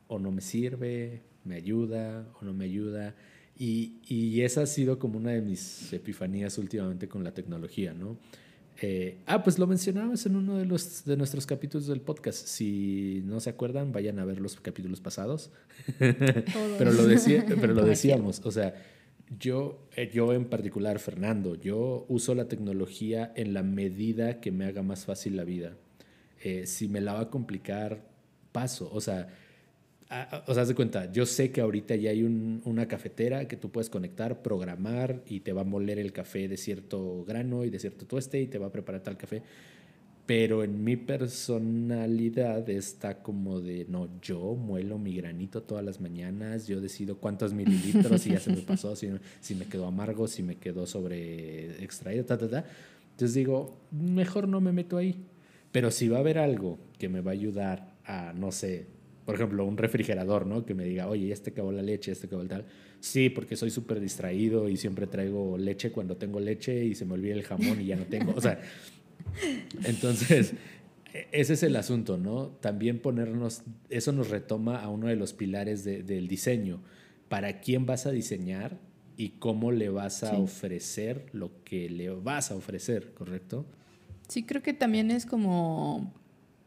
o no me sirve? ¿Me ayuda o no me ayuda? Y, y esa ha sido como una de mis epifanías últimamente con la tecnología, ¿no? Eh, ah, pues lo mencionamos en uno de, los, de nuestros capítulos del podcast. Si no se acuerdan, vayan a ver los capítulos pasados. pero lo, decía, <laughs> pero lo decíamos, o sea, yo, eh, yo en particular, Fernando, yo uso la tecnología en la medida que me haga más fácil la vida. Eh, si me la va a complicar, paso. O sea, o sea, haz de cuenta, yo sé que ahorita ya hay una cafetera que tú puedes conectar, programar y te va a moler el café de cierto grano y de cierto tueste y te va a preparar tal café. Pero en mi personalidad está como de, no, yo muelo mi granito todas las mañanas, yo decido cuántos mililitros y ya se me pasó, si, si me quedó amargo, si me quedó sobre extraído, ta, ta, ta. Entonces digo, mejor no me meto ahí. Pero si va a haber algo que me va a ayudar a, no sé, por ejemplo, un refrigerador, ¿no? Que me diga, oye, ya este acabó la leche, este acabó el tal. Sí, porque soy súper distraído y siempre traigo leche cuando tengo leche y se me olvida el jamón y ya no tengo. O sea, <laughs> entonces, e-, ese es el asunto, ¿no? También ponernos, eso nos retoma a uno de los pilares del diseño. ¿Para quién vas a diseñar y cómo le vas a ofrecer lo que le vas a ofrecer, correcto? Sí, creo que también es como...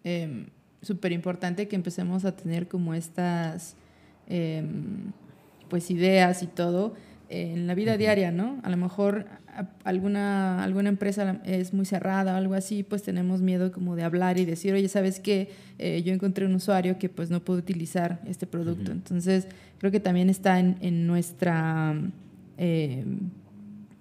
Em, súper importante que empecemos a tener como estas em, pues ideas y todo en la vida diaria, ¿no? A lo mejor alguna, alguna empresa es muy cerrada o algo así, pues tenemos miedo como de hablar y decir, oye, ¿sabes qué? Eh, yo encontré un usuario que pues no puede utilizar este producto. Entonces, creo que también está en, en nuestra, em,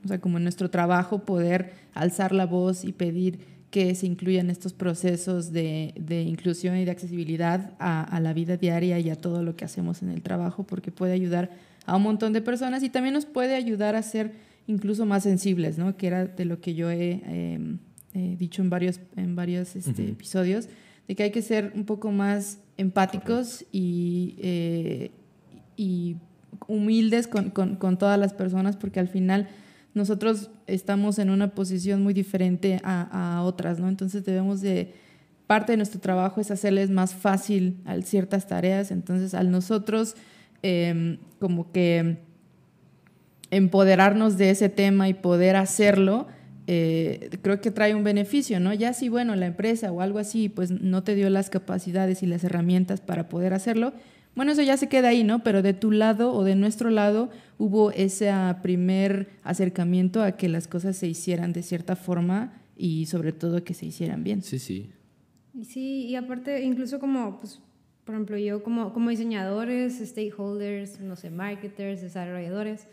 o sea, como en nuestro trabajo poder alzar la voz y pedir que se incluyan estos procesos de, de inclusión y de accesibilidad a, a, la vida diaria y a todo lo que hacemos en el trabajo, porque puede ayudar a un montón de personas y también nos puede ayudar a ser incluso más sensibles, ¿no? que era de lo que yo he em, dicho en varios, en varios este, episodios, de que hay que ser un poco más empáticos y, eh, y humildes con, con, con todas las personas, porque al final nosotros estamos en una posición muy diferente a, otras, ¿no? Entonces debemos de, parte de nuestro trabajo es hacerles más fácil a ciertas tareas, entonces al nosotros em, como que empoderarnos de ese tema y poder hacerlo, eh, creo que trae un beneficio, ¿no? Ya si, bueno, la empresa o algo así, pues no te dio las capacidades y las herramientas para poder hacerlo, bueno, eso ya se queda ahí, ¿no? Pero de tu lado o de nuestro lado hubo ese primer acercamiento a que las cosas se hicieran de cierta forma y sobre todo que se hicieran bien. Sí, sí. Sí, y aparte, incluso como, pues, por ejemplo, yo como, como diseñadores, stakeholders, no sé, marketers, desarrolladores,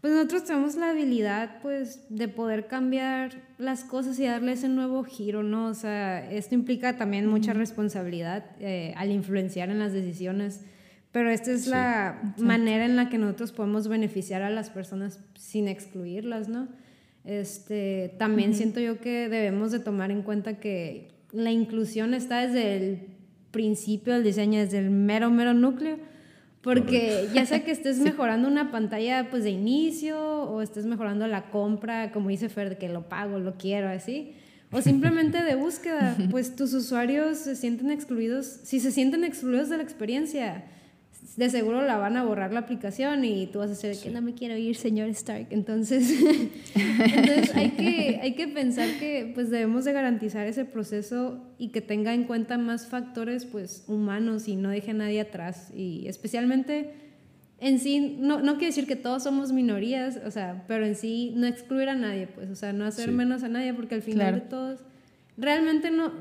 pues nosotros tenemos la habilidad, pues, de poder cambiar las cosas y darle ese nuevo giro, ¿no? O sea, esto implica también mucha responsabilidad eh, al influenciar en las decisiones pero esta es la manera en la que nosotros podemos beneficiar a las personas sin excluirlas, ¿no? Este, también siento yo que debemos de tomar en cuenta que la inclusión está desde el principio del diseño, desde el mero, mero núcleo. Porque ya sea que <laughs> estés mejorando una pantalla pues de inicio o estés mejorando la compra, como dice Fer, que lo pago, lo quiero, así. O simplemente de búsqueda, <laughs> pues tus usuarios se sienten excluidos, si se sienten excluidos de la experiencia, de seguro la van a borrar la aplicación y tú vas a decir que no me quiero ir, señor Stark. Entonces, <laughs> entonces hay, que, hay que pensar que pues debemos de garantizar ese proceso y que tenga en cuenta más factores pues humanos y no deje a nadie atrás. Y especialmente en sí, no, no quiere decir que todos somos minorías, o sea, pero en sí no excluir a nadie, pues, o sea, no hacer menos a nadie porque al final de todos, realmente no,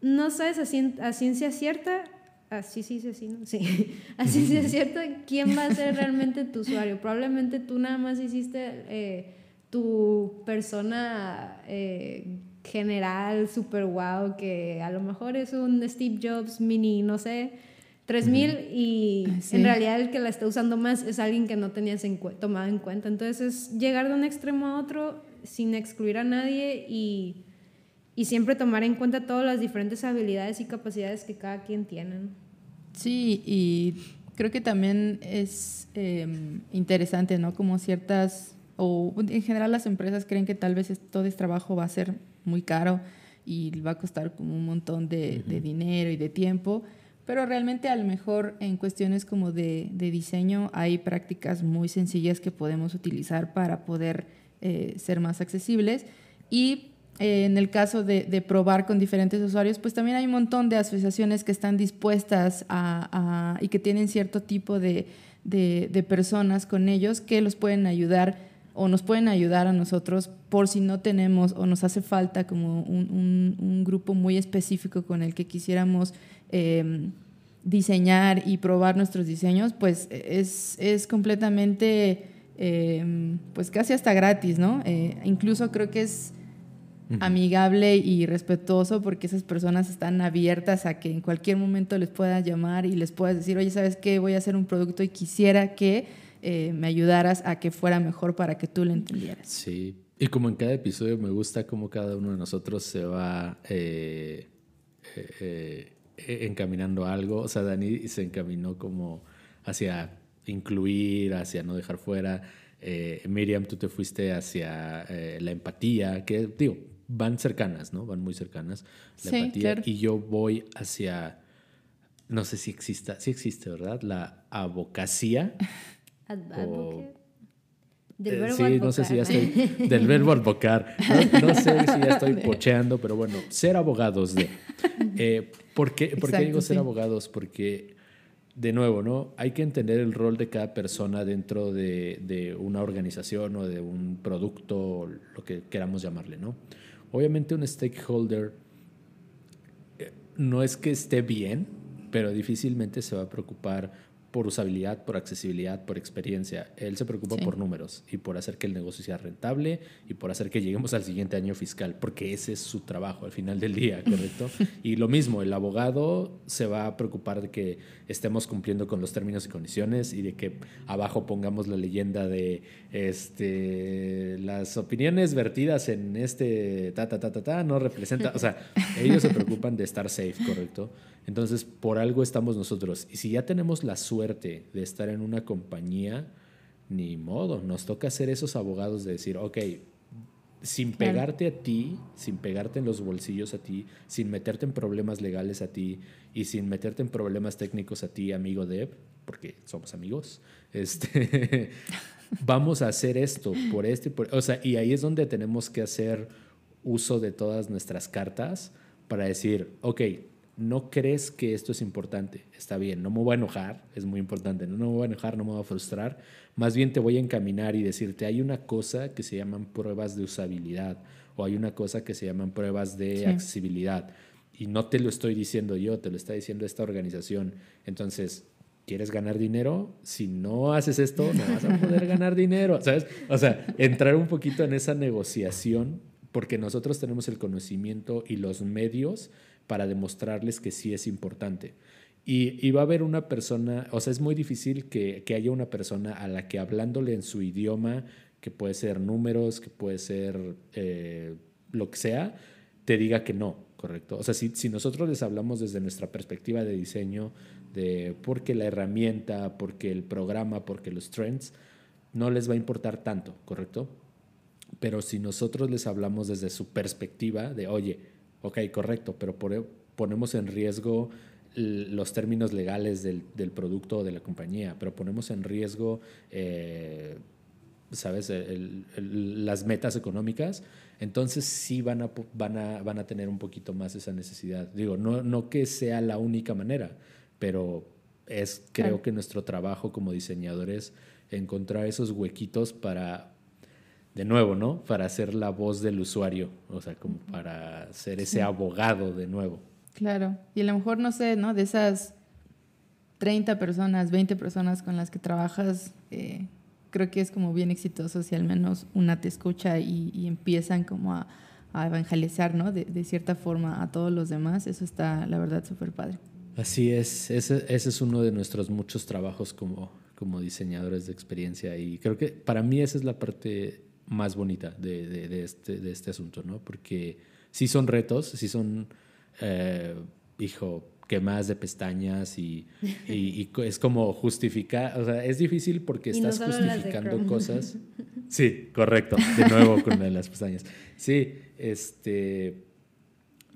no sabes a, a ciencia cierta así sí, sí, sí, ¿no? sí, <laughs> así sí es cierto, ¿quién va a ser realmente tu usuario? Probablemente tú nada más hiciste eh, tu persona eh, general, super wow, que a lo mejor es un Steve Jobs mini, no sé, 3000 y en realidad el que la está usando más es alguien que no tenías tomado en cuenta. Entonces es llegar de un extremo a otro sin excluir a nadie y y siempre tomar en cuenta todas las diferentes habilidades y capacidades que cada quien tiene. Sí, y creo que también es em, interesante, ¿no? Como ciertas, o en general las empresas creen que tal vez todo este trabajo va a ser muy caro y va a costar como un montón de, dinero y de tiempo, pero realmente a lo mejor en cuestiones como de, de diseño hay prácticas muy sencillas que podemos utilizar para poder eh, ser más accesibles y eh, en el caso de, de, probar con diferentes usuarios, pues también hay un montón de asociaciones que están dispuestas a, a y que tienen cierto tipo de, de, de, personas con ellos que los pueden ayudar o nos pueden ayudar a nosotros por si no tenemos o nos hace falta como un, un, un grupo muy específico con el que quisiéramos eh, diseñar y probar nuestros diseños, pues es, es completamente, eh, pues casi hasta gratis, ¿no? Eh, incluso creo que es amigable y respetuoso porque esas personas están abiertas a que en cualquier momento les puedas llamar y les puedas decir, oye, ¿sabes qué? Voy a hacer un producto y quisiera que eh, me ayudaras a que fuera mejor para que tú lo entendieras. Sí, y como en cada episodio me gusta cómo cada uno de nosotros se va eh, eh, encaminando a algo. O sea, Dani se encaminó como hacia incluir, hacia no dejar fuera. Miriam, tú te fuiste hacia la empatía, que digo, van cercanas, ¿no? Van muy cercanas. La Sí, empatía. claro. Y yo voy hacia, no sé si exista, sí existe, ¿verdad? La abocacía. <laughs> O-. Del Eh, verbo sí, no sé si ya estoy del verbo advocar. No, no sé si ya estoy <laughs> pocheando, pero bueno, ser abogados de. <laughs> Eh, ¿Por qué, por qué digo ser abogados? Porque, de nuevo, ¿no? Hay que entender el rol de cada persona dentro de, de una organización o de un producto, lo que queramos llamarle, ¿no? Obviamente un stakeholder eh, no es que esté bien, pero difícilmente se va a preocupar por usabilidad, por accesibilidad, por experiencia. Él se preocupa Sí. por números y por hacer que el negocio sea rentable y por hacer que lleguemos al siguiente año fiscal, porque ese es su trabajo al final del día, ¿correcto? <laughs> y lo mismo, el abogado se va a preocupar de que estemos cumpliendo con los términos y condiciones y de que abajo pongamos la leyenda de este las opiniones vertidas en este ta ta ta ta ta no representa, o sea, ellos se preocupan de estar safe, ¿correcto? Entonces, por algo estamos nosotros. Y si ya tenemos la suerte de estar en una compañía, ni modo, nos toca ser esos abogados de decir, ok, sin Claro. pegarte a ti, sin pegarte en los bolsillos a ti, sin meterte en problemas legales a ti y sin meterte en problemas técnicos a ti, amigo Dev, porque somos amigos, <laughs> este, vamos a hacer esto por este, por, o sea, y ahí es donde tenemos que hacer uso de todas nuestras cartas para decir, ok, no crees que esto es importante, está bien, no me voy a enojar, es muy importante, no, no me voy a enojar, no me voy a frustrar, más bien te voy a encaminar y decirte, hay una cosa que se llaman pruebas de usabilidad o hay una cosa que se llaman pruebas de Sí. accesibilidad y no te lo estoy diciendo yo, te lo está diciendo esta organización. Entonces, ¿quieres ganar dinero? Si no haces esto, no vas a poder <laughs> ganar dinero, ¿sabes? O sea, entrar un poquito en esa negociación porque nosotros tenemos el conocimiento y los medios para demostrarles que sí es importante. Y, y va a haber una persona, o sea, es muy difícil que, haya una persona a la que hablándole en su idioma, que puede ser números, que puede ser eh, lo que sea, te diga que no, ¿correcto? O sea, si, si nosotros les hablamos desde nuestra perspectiva de diseño, de porque la herramienta, porque el programa, porque los trends, no les va a importar tanto, ¿correcto? Pero si nosotros les hablamos desde su perspectiva de, oye, ok, correcto, pero por- ponemos en riesgo los términos legales del, del producto o de la compañía, pero ponemos en riesgo, eh, ¿sabes?, El- el- las metas económicas, entonces sí van a, van, a, van a tener un poquito más esa necesidad. Digo, no, no que sea la única manera, pero es creo Claro. que nuestro trabajo como diseñadores encontrar esos huequitos para de nuevo, ¿no? Para ser la voz del usuario, o sea, como para ser ese Sí. abogado de nuevo. Claro. Y a lo mejor, no sé, ¿no? De esas 30 personas, 20 personas con las que trabajas, eh, creo que es como bien exitoso si al menos una te escucha y, y empiezan como a, a evangelizar, ¿no? De, de cierta forma a todos los demás. Eso está, la verdad, súper padre. Así es, ese, ese es uno de nuestros muchos trabajos como, como diseñadores de experiencia y creo que para mí esa es la parte más bonita de, de- de este, de este asunto, ¿no? Porque sí son retos, sí son, eh, hijo, quemadas de pestañas y, y- es como justificar, o sea, es difícil porque Y estás justificando cosas. <laughs> Sí, correcto, de nuevo con las pestañas. Sí, este,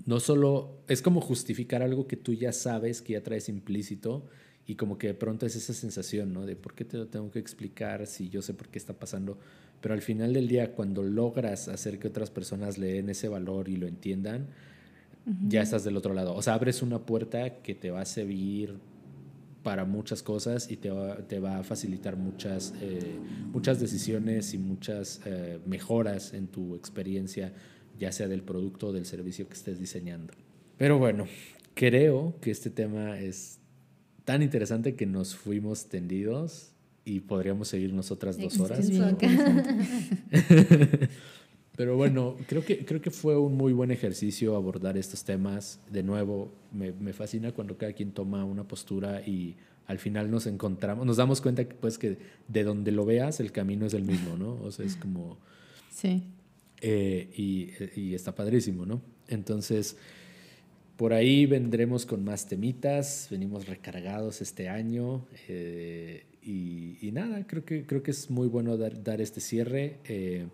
no solo es como justificar algo que tú ya sabes, que ya traes implícito y como que de pronto es esa sensación, ¿no? De por qué te lo tengo que explicar si yo sé por qué está pasando. Pero al final del día, cuando logras hacer que otras personas le den ese valor y lo entiendan, ya estás del otro lado. O sea, abres una puerta que te va a servir para muchas cosas y te va, te va a facilitar muchas, eh, muchas decisiones y muchas eh, mejoras en tu experiencia, ya sea del producto o del servicio que estés diseñando. Pero bueno, creo que este tema es tan interesante que nos fuimos tendidos y podríamos seguirnos otras dos horas. <laughs> Pero bueno, creo que, creo que fue un muy buen ejercicio abordar estos temas. De nuevo, me, me, fascina cuando cada quien toma una postura y al final nos encontramos, nos damos cuenta que, pues, que de donde lo veas el camino es el mismo, ¿no? O sea, es como... Sí. Eh, y, y, está padrísimo, ¿no? Entonces, por ahí vendremos con más temitas, venimos recargados este año eh, y, nada, creo que, creo que es muy bueno dar, este cierre. Eh,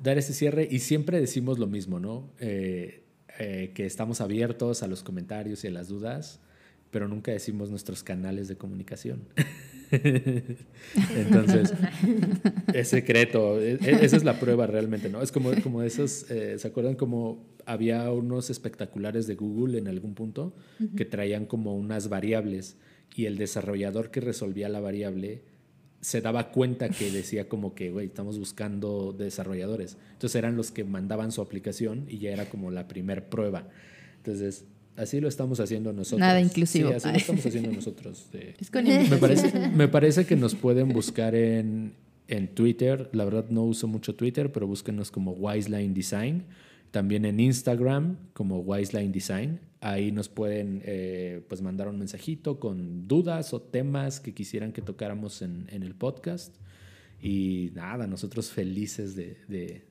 dar ese cierre y siempre decimos lo mismo, ¿no? Eh, que estamos abiertos a los comentarios y a las dudas, pero nunca decimos nuestros canales de comunicación. <laughs> Entonces, es secreto, e, e, esa es la prueba realmente, ¿no? Es como, como esos, eh, ¿se acuerdan como había unos espectaculares de Google en algún punto que traían como unas variables y el desarrollador que resolvía la variable se daba cuenta que decía como que, güey, estamos buscando desarrolladores. Entonces eran los que mandaban su aplicación y ya era como la primer prueba. Entonces, así lo estamos haciendo nosotros. Nada inclusivo. Sí, así lo estamos haciendo <laughs> nosotros. me, parece, <laughs> me parece que nos pueden buscar en, en Twitter. La verdad no uso mucho Twitter, pero búsquenos como Wiseline Design. También en Instagram como Wiseline Design. Ahí nos pueden eh, pues mandar un mensajito con dudas o temas que quisieran que tocáramos en, en el podcast. Y nada, nosotros felices de, de,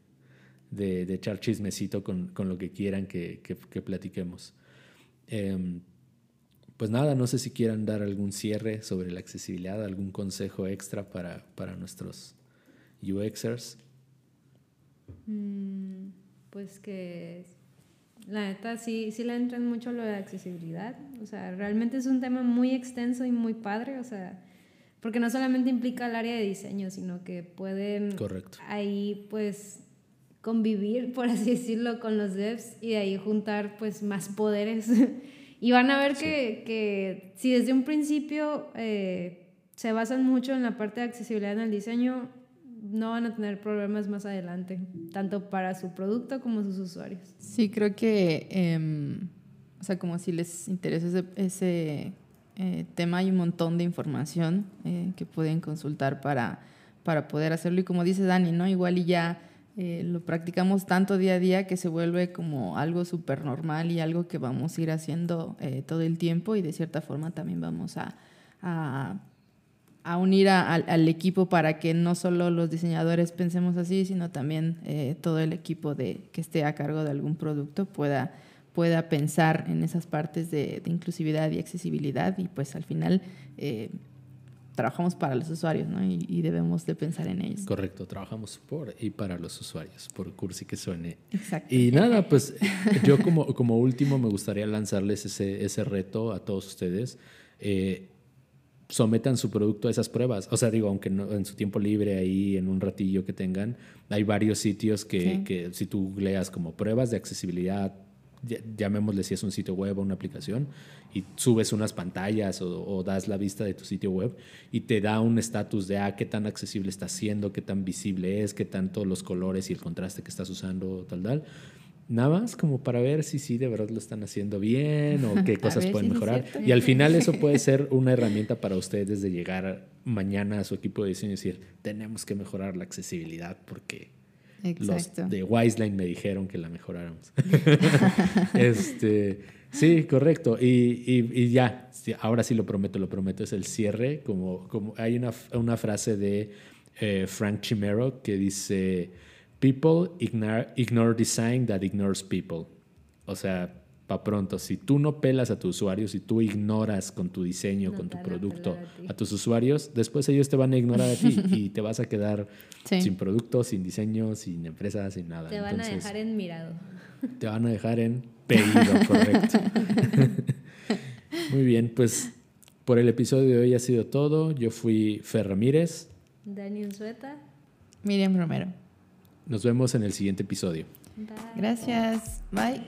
de, de echar chismecito con, con, lo que quieran que, que, que platiquemos. Eh, pues nada, no sé si quieran dar algún cierre sobre la accesibilidad, algún consejo extra para, para nuestros UXers. Mm, pues que la neta sí, sí le entran mucho lo de accesibilidad. O sea, realmente es un tema muy extenso y muy padre. O sea, porque no solamente implica el área de diseño, sino que pueden Correcto. ahí pues convivir, por así decirlo, con los devs y de ahí juntar pues más poderes. <laughs> y van a ver que, sí. que si desde un principio eh, se basan mucho en la parte de accesibilidad en el diseño, no van a tener problemas más adelante, tanto para su producto como sus usuarios. Sí, creo que, eh, o sea, como si les interesa ese, ese eh, tema, hay un montón de información eh, que pueden consultar para, para poder hacerlo. Y como dice Dani, ¿no? Igual y ya eh, lo practicamos tanto día a día que se vuelve como algo súper normal y algo que vamos a ir haciendo eh, todo el tiempo y de cierta forma también vamos a, a unir al equipo para que no solo los diseñadores pensemos así, sino también eh, todo el equipo de, que esté a cargo de algún producto pueda, pueda pensar en esas partes de, de inclusividad y accesibilidad y pues al final trabajamos para los usuarios ¿no? y, y, debemos de pensar en ellos. Correcto, trabajamos por y para los usuarios, por cursi que suene. Exacto. Y nada, pues yo como, como último me gustaría lanzarles ese, ese reto a todos ustedes. Eh, sometan su producto a esas pruebas. O sea, digo, aunque no, en su tiempo libre ahí, en un ratillo que tengan, hay varios sitios que, sí. que si tú leas como pruebas de accesibilidad, llamémosle si es un sitio web o una aplicación, y subes unas pantallas o, o das la vista de tu sitio web y te da un estatus de ah, qué tan accesible está siendo, qué tan visible es, qué tanto los colores y el contraste que estás usando, tal, tal nada más como para ver si sí de verdad lo están haciendo bien o qué <laughs> cosas pueden si mejorar. Y al final eso puede ser una herramienta para ustedes de llegar mañana a su equipo de diseño y decir, tenemos que mejorar la accesibilidad porque Exacto. los de Wiseline me dijeron que la mejoráramos. <laughs> <laughs> este, sí, correcto. Y, y, y, ya, ahora sí lo prometo, lo prometo, es el cierre. Como, como hay una, una frase de eh, Frank Chimero que dice People ignore, ignore design that ignores people. O sea, para pronto, si tú no pelas a tu usuario, si tú ignoras con tu diseño, no con tu producto a, a, tus usuarios, después ellos te van a ignorar a ti <laughs> y te vas a quedar sí. sin producto, sin diseño, sin empresa, sin nada. Te van Entonces, a dejar en mirado. Te van a dejar en pedido, <laughs> correcto. <laughs> Muy bien, pues por el episodio de hoy ha sido todo. Yo fui Fer Ramírez. Dani Unzueta. Miriam Romero. Nos vemos en el siguiente episodio. Gracias. Bye.